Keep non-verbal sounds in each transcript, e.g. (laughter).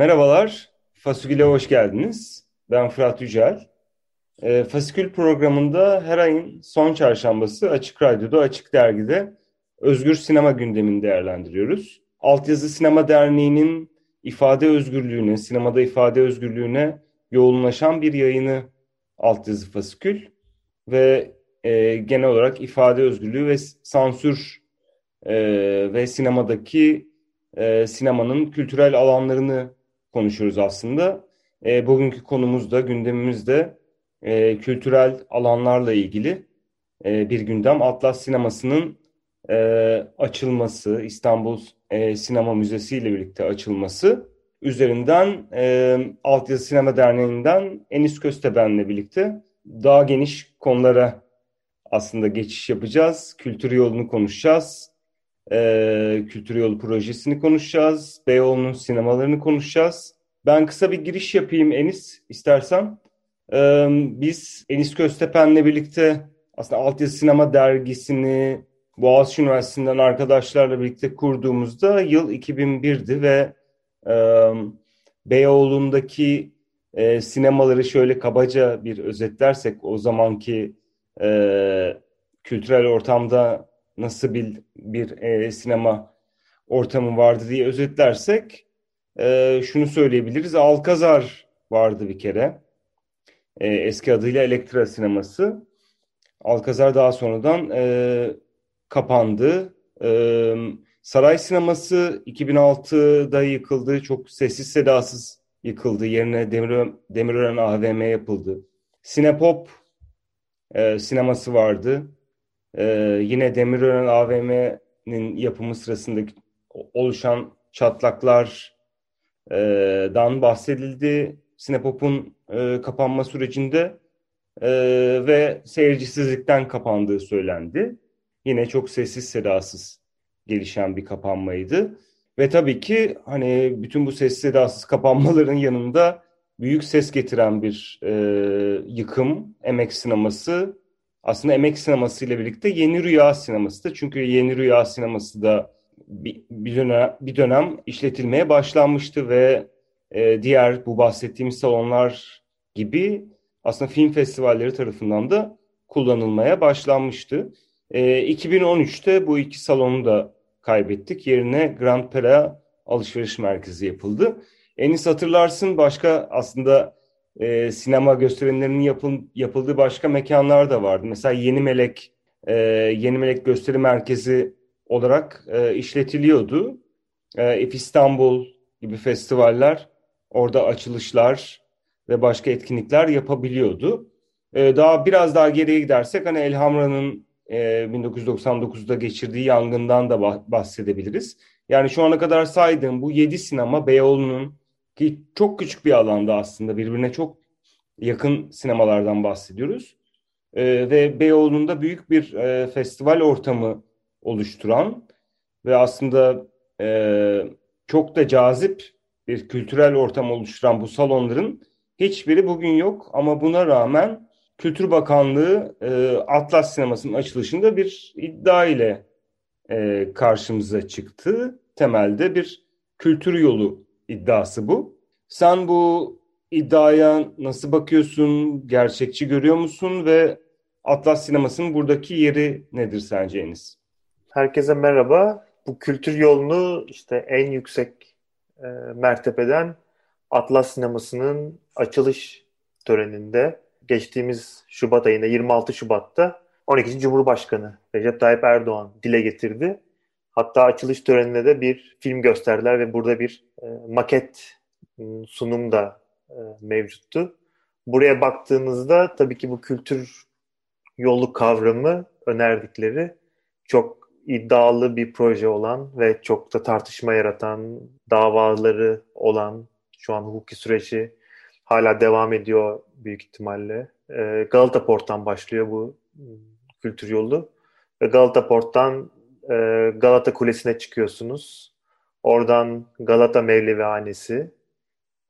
Merhabalar, Fasikül'e hoş geldiniz. Ben Fırat Yücel. E, Fasikül programında her ayın son çarşambası Açık Radyo'da, Açık Dergi'de özgür sinema gündemini değerlendiriyoruz. Altyazı Sinema Derneği'nin ifade özgürlüğüne, sinemada ifade özgürlüğüne yoğunlaşan bir yayını Altyazı Fasikül ve e, genel olarak ifade özgürlüğü ve sansür e, ve sinemadaki e, sinemanın kültürel alanlarını konuşuyoruz aslında. E, bugünkü konumuz da gündemimiz de e, kültürel alanlarla ilgili e, bir gündem. Atlas Sineması'nın e, açılması, İstanbul e, Sinema Müzesi ile birlikte açılması üzerinden e, Altyazı Sinema Derneği'nden Enis Kösteben'le birlikte daha geniş konulara aslında geçiş yapacağız. Kültür yolunu konuşacağız. E, kültür yolu projesini konuşacağız. Beyoğlu'nun sinemalarını konuşacağız. Ben kısa bir giriş yapayım Enis istersen. E, biz Enis Köstepen'le birlikte aslında Altyazı Sinema Dergisi'ni Boğaziçi Üniversitesi'nden arkadaşlarla birlikte kurduğumuzda yıl 2001'di ve e, Beyoğlu'ndaki e, sinemaları şöyle kabaca bir özetlersek o zamanki e, kültürel ortamda nasıl bir, bir e, sinema ortamı vardı diye özetlersek e, şunu söyleyebiliriz. Alkazar vardı bir kere. E, eski adıyla Elektra Sineması. Alkazar daha sonradan e, kapandı. E, Saray Sineması 2006'da yıkıldı. Çok sessiz sedasız yıkıldı. Yerine Demir, Demirören AVM yapıldı. Sinepop e, sineması vardı. E, yine Demirören AVM'nin yapımı sırasında oluşan çatlaklardan bahsedildi. Sinepop'un e, kapanma sürecinde e, ve seyircisizlikten kapandığı söylendi. Yine çok sessiz sedasız gelişen bir kapanmaydı. Ve tabii ki hani bütün bu sessiz sedasız kapanmaların yanında büyük ses getiren bir e, yıkım, emek sineması. Aslında emek sineması ile birlikte Yeni Rüya sineması da. Çünkü Yeni Rüya sineması da bir, bir, dönem, bir dönem işletilmeye başlanmıştı ve e, diğer bu bahsettiğimiz salonlar gibi aslında film festivalleri tarafından da kullanılmaya başlanmıştı. E, 2013'te bu iki salonu da kaybettik. Yerine Grand Pera alışveriş merkezi yapıldı. Enis hatırlarsın başka aslında e, sinema gösterimlerinin yapıl, yapıldığı başka mekanlar da vardı. Mesela Yeni Melek e, Yeni Melek Gösteri Merkezi olarak e, işletiliyordu. E, If İstanbul gibi festivaller orada açılışlar ve başka etkinlikler yapabiliyordu. E, daha biraz daha geriye gidersek hani Elhamra'nın e, 1999'da geçirdiği yangından da bahsedebiliriz. Yani şu ana kadar saydığım bu 7 sinema Beyoğlu'nun ki çok küçük bir alanda aslında birbirine çok yakın sinemalardan bahsediyoruz. E, ve Beyoğlu'nda büyük bir e, festival ortamı oluşturan ve aslında e, çok da cazip bir kültürel ortam oluşturan bu salonların hiçbiri bugün yok ama buna rağmen Kültür Bakanlığı e, Atlas Sineması'nın açılışında bir iddia ile e, karşımıza çıktı. Temelde bir kültür yolu iddiası bu. Sen bu iddiaya nasıl bakıyorsun? Gerçekçi görüyor musun ve Atlas Sineması'nın buradaki yeri nedir sence Enis? Herkese merhaba. Bu kültür yolunu işte en yüksek e, mertebeden Atlas Sineması'nın açılış töreninde geçtiğimiz Şubat ayında 26 Şubat'ta 12. Cumhurbaşkanı Recep Tayyip Erdoğan dile getirdi. Hatta açılış töreninde de bir film gösterdiler ve burada bir maket ıı, sunum da e, mevcuttu. Buraya baktığımızda tabii ki bu kültür yolu kavramı önerdikleri çok iddialı bir proje olan ve çok da tartışma yaratan, davaları olan şu an hukuki süreci hala devam ediyor büyük ihtimalle. E, Galata Port'tan başlıyor bu kültür yolu. Galata Port'tan e, Galata Kulesi'ne çıkıyorsunuz. Oradan Galata Mevlevihanesi,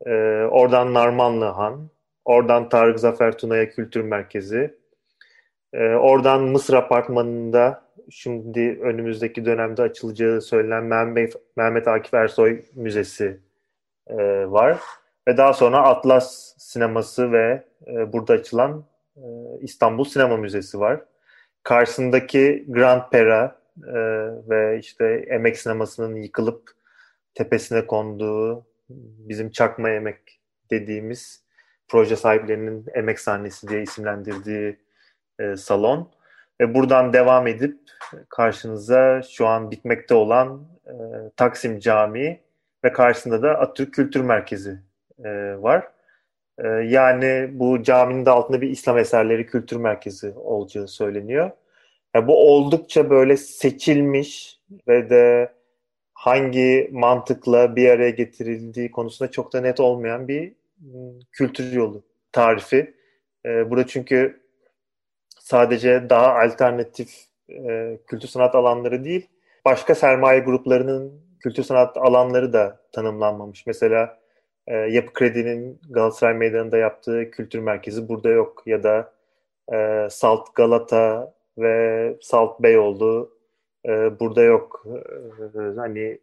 e, oradan Narmanlı Han, oradan Tarık Zafer Tuna'ya Kültür Merkezi, e, oradan Mısır Apartmanı'nda şimdi önümüzdeki dönemde açılacağı söylenen Mehmet, Mehmet Akif Ersoy Müzesi e, var. Ve daha sonra Atlas Sineması ve e, burada açılan e, İstanbul Sinema Müzesi var. Karşısındaki Grand Pera e, ve işte emek sinemasının yıkılıp tepesine konduğu bizim çakma emek dediğimiz proje sahiplerinin emek sahnesi diye isimlendirdiği e, salon. Ve buradan devam edip karşınıza şu an bitmekte olan e, Taksim Camii ve karşısında da Atatürk Kültür Merkezi e, var. E, yani bu caminin de altında bir İslam Eserleri Kültür Merkezi olacağı söyleniyor. Yani bu oldukça böyle seçilmiş ve de hangi mantıkla bir araya getirildiği konusunda çok da net olmayan bir ıı, kültür yolu tarifi. Burada çünkü sadece daha alternatif kültür sanat alanları değil, başka sermaye gruplarının kültür sanat alanları da tanımlanmamış. Mesela Yapı Kredi'nin Galatasaray Meydanı'nda yaptığı kültür merkezi burada yok ya da Salt Galata ve Salt Beyoğlu e, burada yok. E, hani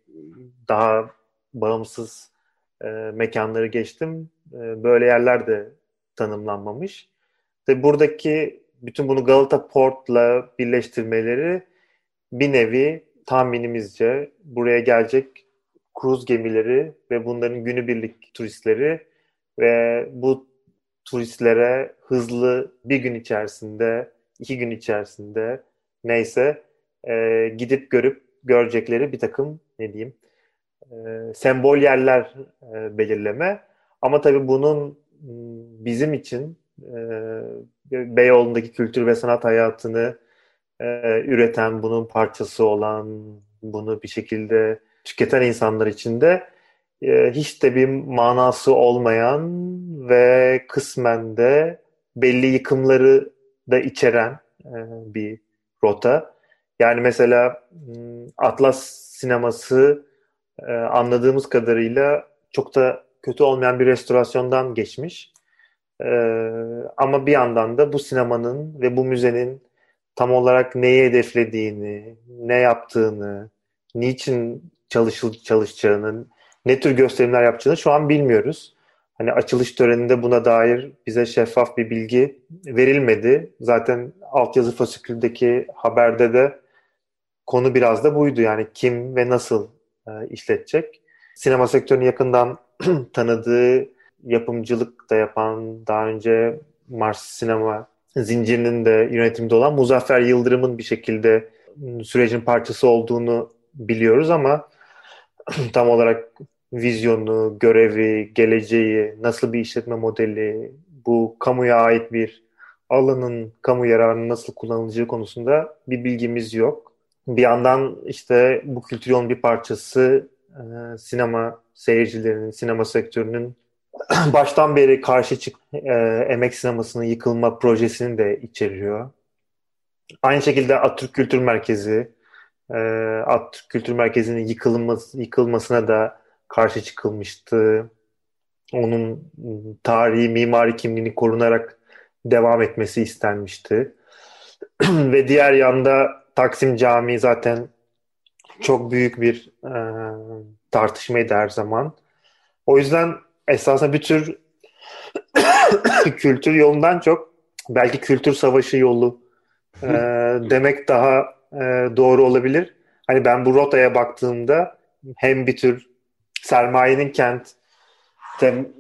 daha bağımsız e, mekanları geçtim. E, böyle yerler de tanımlanmamış. Ve buradaki bütün bunu Galata Port'la birleştirmeleri bir nevi tahminimizce buraya gelecek kruz gemileri ve bunların günübirlik turistleri ve bu turistlere hızlı bir gün içerisinde, iki gün içerisinde neyse e, gidip görüp görecekleri bir takım ne diyeyim e, sembol yerler e, belirleme. Ama tabii bunun bizim için e, Beyoğlu'ndaki kültür ve sanat hayatını e, üreten, bunun parçası olan, bunu bir şekilde tüketen insanlar için de e, hiç de bir manası olmayan ve kısmen de belli yıkımları da içeren e, bir rota. Yani mesela Atlas sineması e, anladığımız kadarıyla çok da kötü olmayan bir restorasyondan geçmiş. E, ama bir yandan da bu sinemanın ve bu müzenin tam olarak neyi hedeflediğini, ne yaptığını, niçin çalışıl çalışacağını, ne tür gösterimler yapacağını şu an bilmiyoruz. Hani açılış töreninde buna dair bize şeffaf bir bilgi verilmedi. Zaten altyazı fasiküldeki haberde de konu biraz da buydu. Yani kim ve nasıl e, işletecek. Sinema sektörünü yakından (clears throat) tanıdığı, yapımcılık da yapan, daha önce Mars Sinema zincirinin de yönetimde olan Muzaffer Yıldırım'ın bir şekilde sürecin parçası olduğunu biliyoruz ama (clears throat) tam olarak vizyonu, görevi, geleceği, nasıl bir işletme modeli, bu kamuya ait bir alanın kamu yararını nasıl kullanılacağı konusunda bir bilgimiz yok. Bir yandan işte bu kültür yolun bir parçası e, sinema seyircilerinin, sinema sektörünün (clears throat) baştan beri karşı çık e, emek sinemasının yıkılma projesini de içeriyor. Aynı şekilde Atatürk Kültür Merkezi, e, Atatürk Kültür Merkezi'nin yıkılması, yıkılmasına da karşı çıkılmıştı. Onun tarihi, mimari kimliğini korunarak devam etmesi istenmişti. (clears throat) Ve diğer yanda Taksim Camii zaten çok büyük bir e, tartışmaydı her zaman. O yüzden esasında bir tür (coughs) kültür yolundan çok belki kültür savaşı yolu e, (laughs) demek daha e, doğru olabilir. Hani ben bu rotaya baktığımda hem bir tür sermayenin kent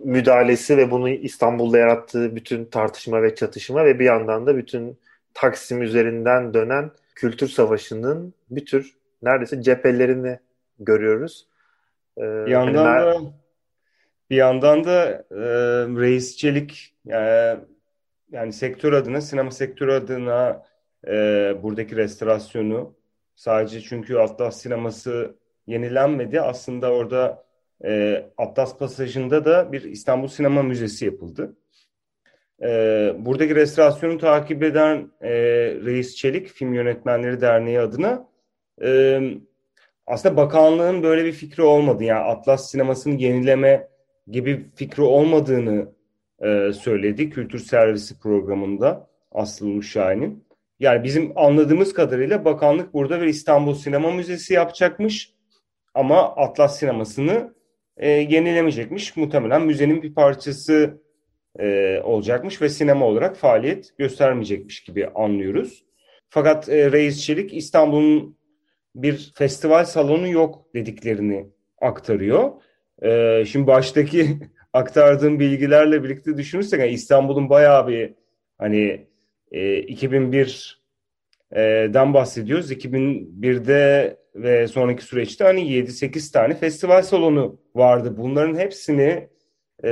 müdahalesi ve bunu İstanbul'da yarattığı bütün tartışma ve çatışma ve bir yandan da bütün Taksim üzerinden dönen kültür savaşının bir tür neredeyse cephelerini görüyoruz. Ee, bir yandan hani da bir yandan da e, Reis Çelik e, yani sektör adına, sinema sektörü adına e, buradaki restorasyonu Sadece çünkü Atlas sineması yenilenmedi. Aslında orada e, Atlas Pasajı'nda da bir İstanbul Sinema Müzesi yapıldı. E, buradaki restorasyonu takip eden e, Reis Çelik Film Yönetmenleri Derneği adına e, aslında bakanlığın böyle bir fikri olmadı. Yani Atlas sinemasını yenileme gibi fikri olmadığını e, söyledi kültür servisi programında Aslı Uşahin'in. Yani bizim anladığımız kadarıyla bakanlık burada bir İstanbul Sinema Müzesi yapacakmış ama Atlas sinemasını e, yenilemeyecekmiş. Muhtemelen müzenin bir parçası e, olacakmış ve sinema olarak faaliyet göstermeyecekmiş gibi anlıyoruz. Fakat e, Reis Çelik İstanbul'un bir festival salonu yok dediklerini aktarıyor. E, şimdi baştaki (laughs) aktardığım bilgilerle birlikte düşünürsek yani İstanbul'un bayağı bir hani e, 2001'den bahsediyoruz. 2001'de ve sonraki süreçte hani 7-8 tane festival salonu vardı. Bunların hepsini e,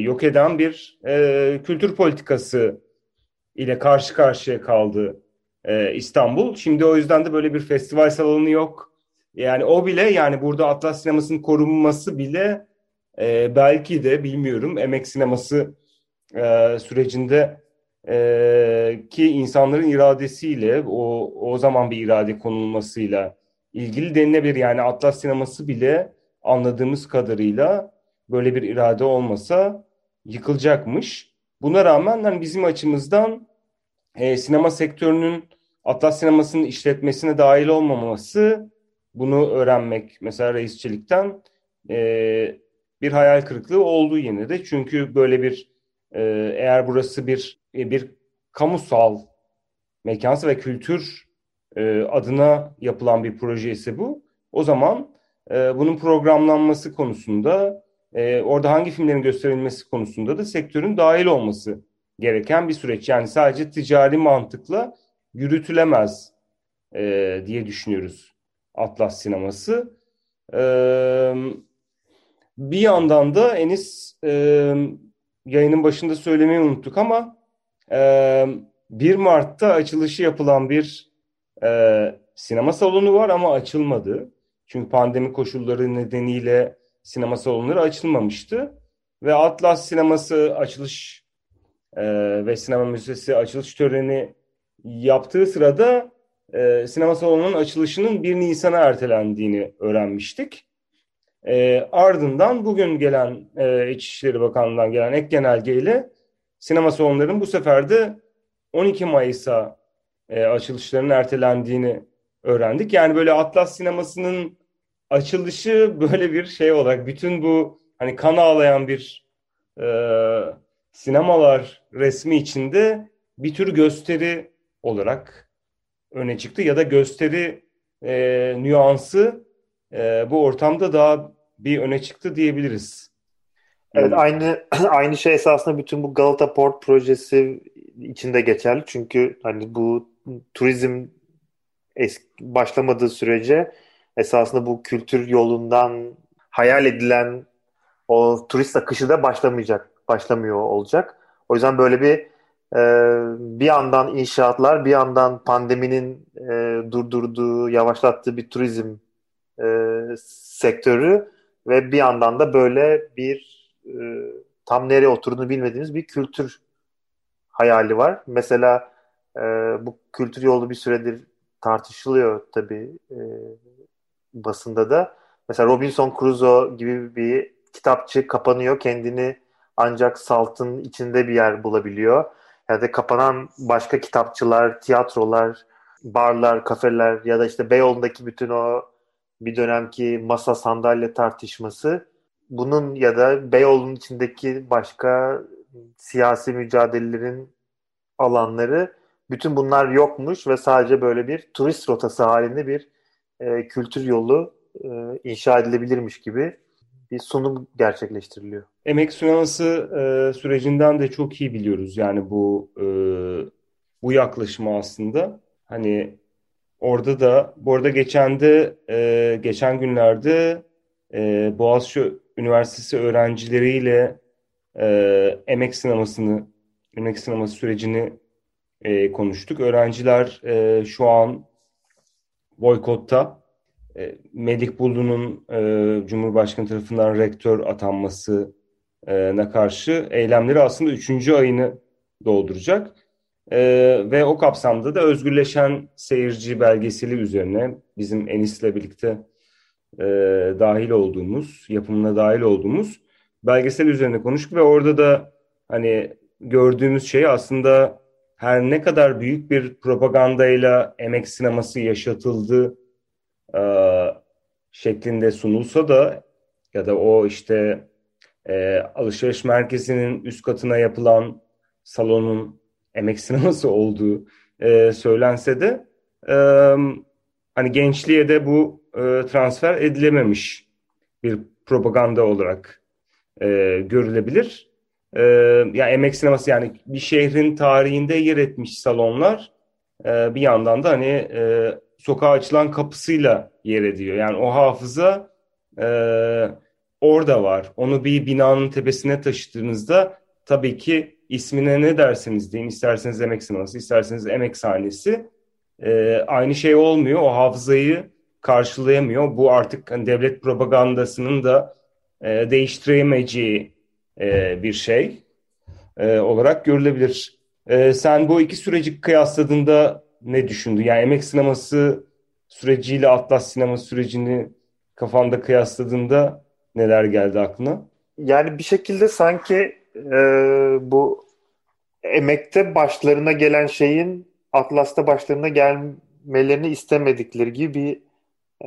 yok eden bir e, kültür politikası ile karşı karşıya kaldı e, İstanbul. Şimdi o yüzden de böyle bir festival salonu yok. Yani o bile yani burada Atlas sinemasının korunması bile e, belki de bilmiyorum emek sineması e, sürecinde e, ki insanların iradesiyle o o zaman bir irade konulmasıyla ilgili denilebilir. Yani Atlas sineması bile anladığımız kadarıyla böyle bir irade olmasa yıkılacakmış. Buna rağmen hani bizim açımızdan e, sinema sektörünün Atlas sinemasının işletmesine dahil olmaması bunu öğrenmek mesela Reis Çelik'ten e, bir hayal kırıklığı oldu yine de. Çünkü böyle bir e, eğer burası bir e, bir kamusal mekansı ve kültür e, adına yapılan bir proje ise bu. O zaman e, bunun programlanması konusunda e, orada hangi filmlerin gösterilmesi konusunda da sektörün dahil olması gereken bir süreç. Yani sadece ticari mantıkla yürütülemez e, diye düşünüyoruz Atlas sineması. E, bir yandan da Enis e, yayının başında söylemeyi unuttuk ama e, 1 Mart'ta açılışı yapılan bir e, sinema salonu var ama açılmadı. Çünkü pandemi koşulları nedeniyle sinema salonları açılmamıştı. Ve Atlas sineması açılış e, ve sinema müzesi açılış töreni yaptığı sırada e, sinema salonunun açılışının 1 Nisan'a ertelendiğini öğrenmiştik. E, ardından bugün gelen e, İçişleri Bakanlığı'ndan gelen ek genelgeyle sinema salonlarının bu sefer de 12 Mayıs'a e, açılışlarının ertelendiğini öğrendik. Yani böyle Atlas sinemasının açılışı böyle bir şey olarak bütün bu hani kan ağlayan bir e, sinemalar resmi içinde bir tür gösteri olarak öne çıktı ya da gösteri e, nüansı e, bu ortamda daha bir öne çıktı diyebiliriz. Evet aynı (clears throat) aynı şey esasında bütün bu Galata Port projesi içinde geçerli. Çünkü hani bu turizm eski, başlamadığı sürece esasında bu kültür yolundan hayal edilen o turist akışı da başlamayacak, başlamıyor olacak. O yüzden böyle bir e, bir yandan inşaatlar, bir yandan pandeminin e, durdurduğu, yavaşlattığı bir turizm e, sektörü ve bir yandan da böyle bir e, tam nereye oturduğunu bilmediğimiz bir kültür hayali var. Mesela e, bu kültür yolu bir süredir tartışılıyor tabii e, basında da. Mesela Robinson Crusoe gibi bir kitapçı kapanıyor. Kendini ancak saltın içinde bir yer bulabiliyor. Ya da kapanan başka kitapçılar, tiyatrolar, barlar, kafeler ya da işte Beyoğlu'ndaki bütün o bir dönemki masa sandalye tartışması bunun ya da Beyoğlu'nun içindeki başka siyasi mücadelelerin alanları bütün bunlar yokmuş ve sadece böyle bir turist rotası halinde bir e, kültür yolu e, inşa edilebilirmiş gibi bir sunum gerçekleştiriliyor. Emek sineması e, sürecinden de çok iyi biliyoruz yani bu e, bu yaklaşımı aslında. Hani orada da bu arada geçen de e, geçen günlerde e, Boğaziçi Üniversitesi öğrencileriyle e, emek sinemasını emek sineması sürecini e, konuştuk. Öğrenciler e, şu an boykotta e, Melik Bulu'nun e, Cumhurbaşkanı tarafından rektör atanmasına karşı eylemleri aslında üçüncü ayını dolduracak. E, ve o kapsamda da özgürleşen seyirci belgeseli üzerine bizim Enis'le birlikte e, dahil olduğumuz, yapımına dahil olduğumuz belgesel üzerine konuştuk ve orada da hani gördüğümüz şey aslında her ne kadar büyük bir propagandayla emek sineması yaşatıldı e, şeklinde sunulsa da ya da o işte e, alışveriş merkezinin üst katına yapılan salonun emek sineması (laughs) olduğu e, söylense de e, hani gençliğe de bu e, transfer edilememiş bir propaganda olarak e, görülebilir. E, ya emek sineması yani bir şehrin tarihinde yer etmiş salonlar e, bir yandan da hani e, sokağa açılan kapısıyla yer ediyor. Yani o hafıza e, orada var. Onu bir binanın tepesine taşıdığınızda tabii ki ismine ne derseniz deyin, isterseniz emek sineması, isterseniz emek sahnesi e, aynı şey olmuyor. O hafızayı karşılayamıyor. Bu artık hani devlet propagandasının da e, değiştiremeyeceği e, bir şey e, olarak görülebilir. E, sen bu iki süreci kıyasladığında ne düşündün? Yani emek sineması süreciyle Atlas sinema sürecini kafanda kıyasladığında neler geldi aklına? Yani bir şekilde sanki e, bu emekte başlarına gelen şeyin Atlas'ta başlarına gelmelerini istemedikleri gibi bir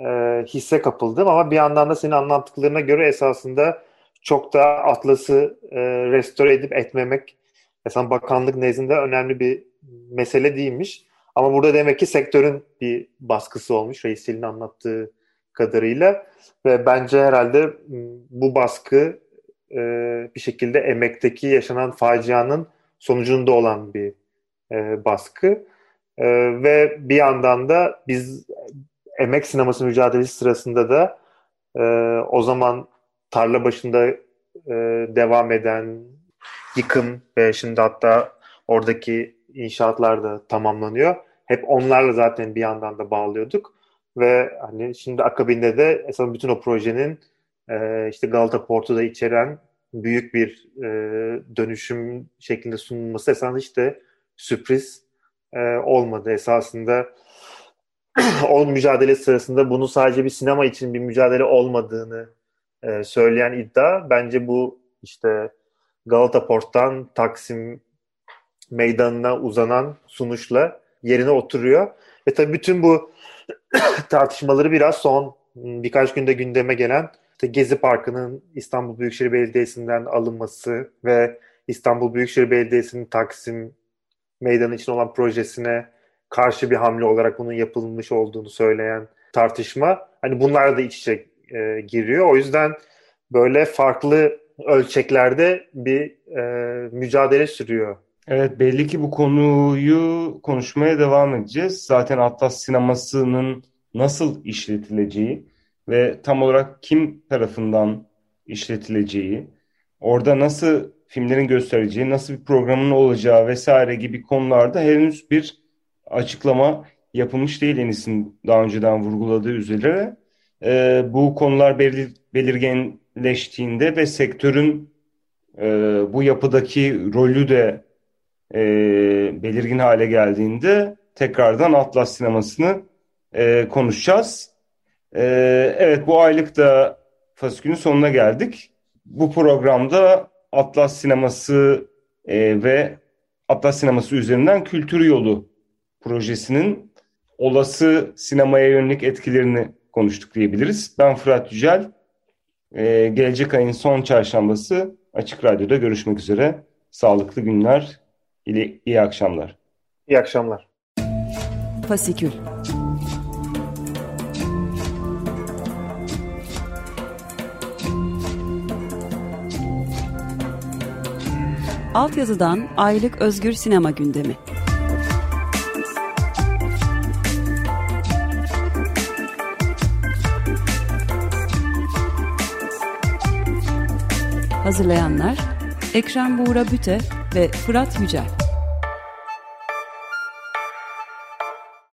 e, hisse kapıldım ama bir yandan da senin anlattıklarına göre esasında çok da Atlas'ı e, restore edip etmemek mesela bakanlık nezdinde önemli bir mesele değilmiş. Ama burada demek ki sektörün bir baskısı olmuş Reisel'in anlattığı kadarıyla ve bence herhalde bu baskı e, bir şekilde emekteki yaşanan facianın sonucunda olan bir e, baskı e, ve bir yandan da biz emek sineması mücadelesi sırasında da e, o zaman tarla başında e, devam eden yıkım ve şimdi hatta oradaki inşaatlar da tamamlanıyor. Hep onlarla zaten bir yandan da bağlıyorduk ve hani şimdi akabinde de esas bütün o projenin e, işte Galata Port'u da içeren büyük bir e, dönüşüm şeklinde sunulması esasında işte sürpriz e, olmadı. Esasında (clears throat) o mücadele sırasında bunu sadece bir sinema için bir mücadele olmadığını e, söyleyen iddia bence bu işte Galata Port'tan Taksim meydanına uzanan sunuşla yerine oturuyor. Ve tabii bütün bu (coughs) tartışmaları biraz son birkaç günde gündeme gelen işte Gezi Parkı'nın İstanbul Büyükşehir Belediyesi'nden alınması ve İstanbul Büyükşehir Belediyesi'nin Taksim meydanı için olan projesine karşı bir hamle olarak bunun yapılmış olduğunu söyleyen tartışma hani bunlar da iç içe e, giriyor. O yüzden böyle farklı ölçeklerde bir e, mücadele sürüyor. Evet belli ki bu konuyu konuşmaya devam edeceğiz. Zaten Atlas sinemasının nasıl işletileceği ve tam olarak kim tarafından işletileceği, orada nasıl filmlerin göstereceği, nasıl bir programın olacağı vesaire gibi konularda henüz bir açıklama yapılmış değil Enis'in daha önceden vurguladığı üzere. E, bu konular belir, belirginleştiğinde ve sektörün e, bu yapıdaki rolü de e, belirgin hale geldiğinde tekrardan Atlas sinemasını e, konuşacağız. E, evet bu aylık da fasikülün sonuna geldik. Bu programda Atlas sineması e, ve Atlas sineması üzerinden kültür yolu projesinin olası sinemaya yönelik etkilerini konuştuk diyebiliriz. Ben Fırat Yücel. Ee, gelecek ayın son çarşambası Açık Radyo'da görüşmek üzere. Sağlıklı günler, iyi, iyi akşamlar. İyi akşamlar. Fasikül Altyazıdan aylık özgür sinema gündemi. Hazırlayanlar Ekrem Buğra Büte ve Fırat Yücel.